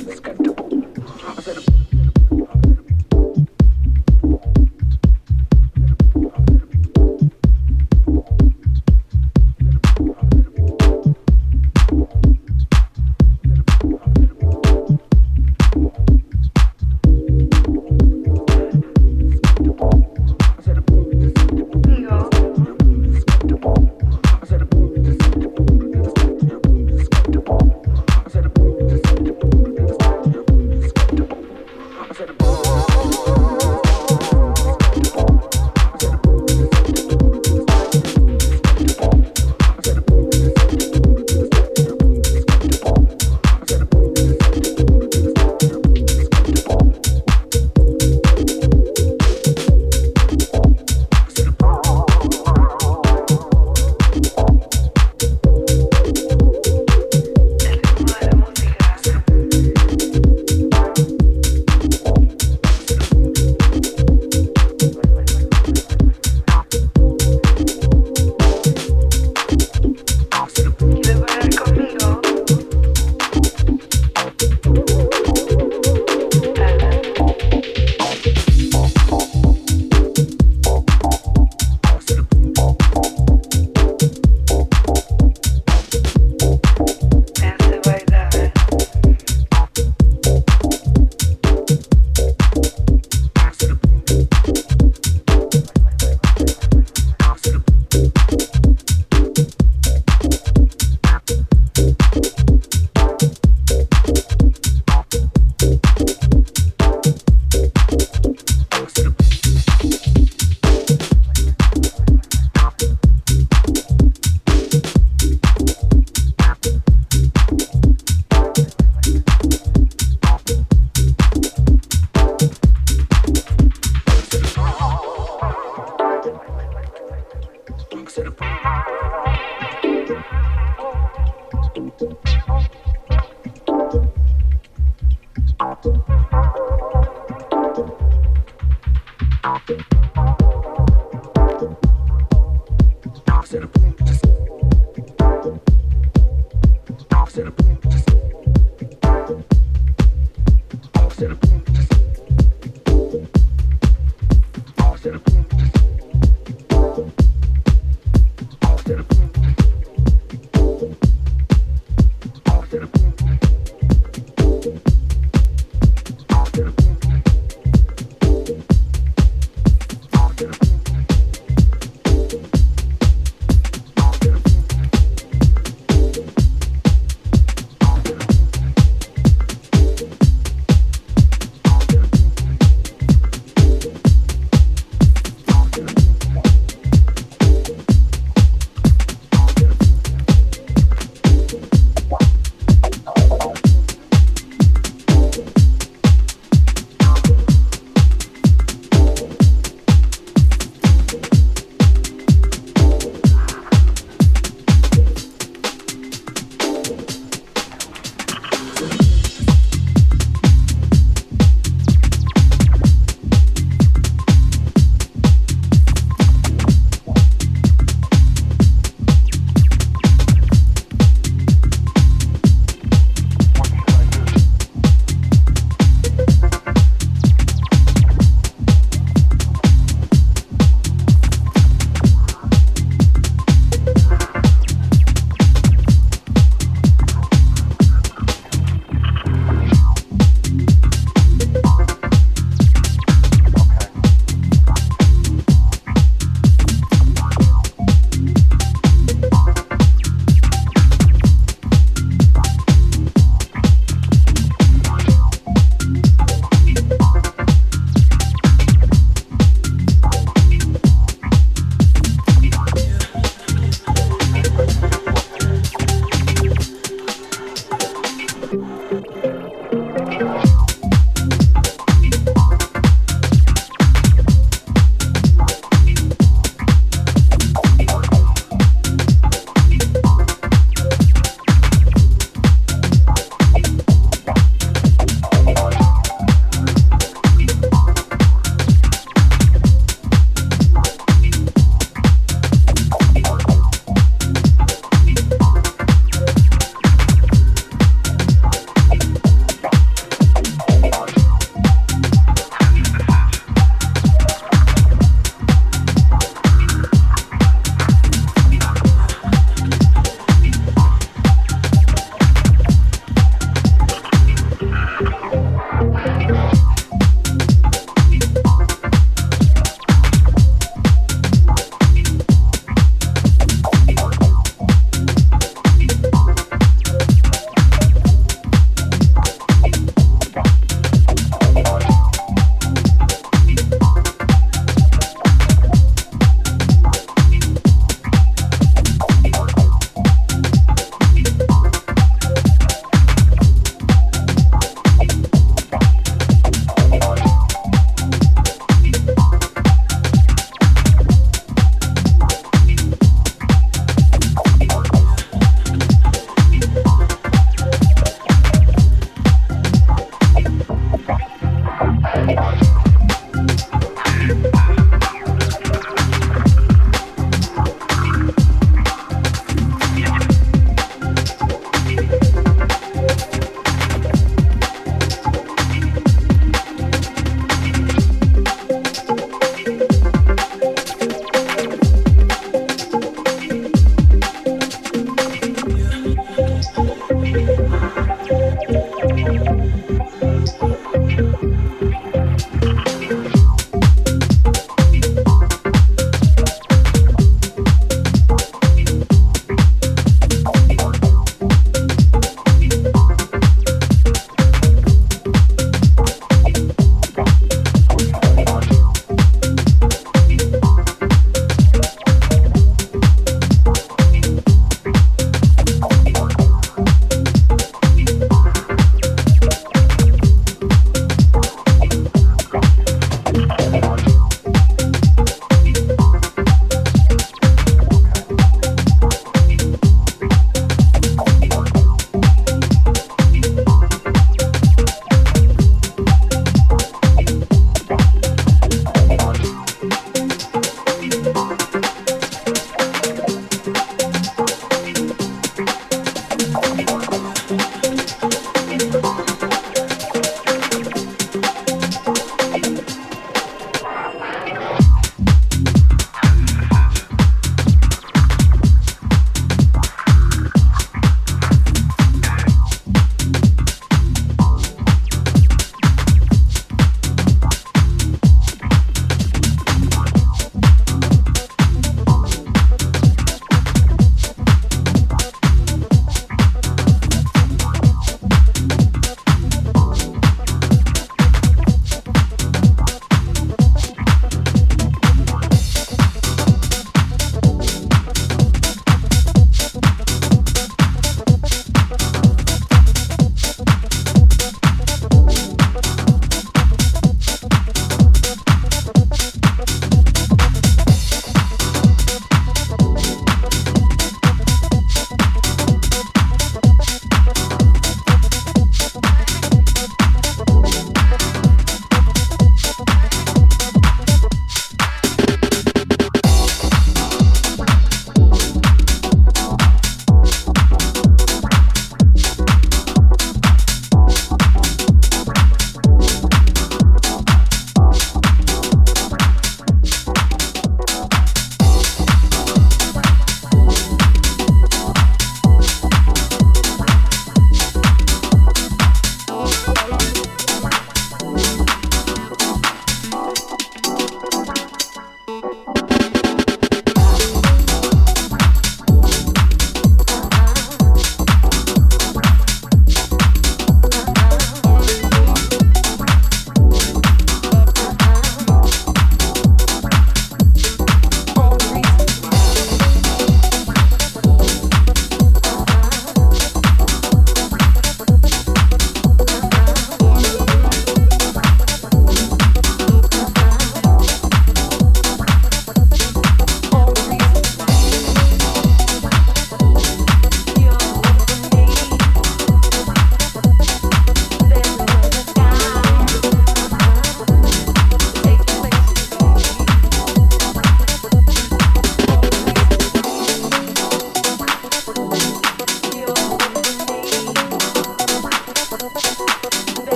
in this.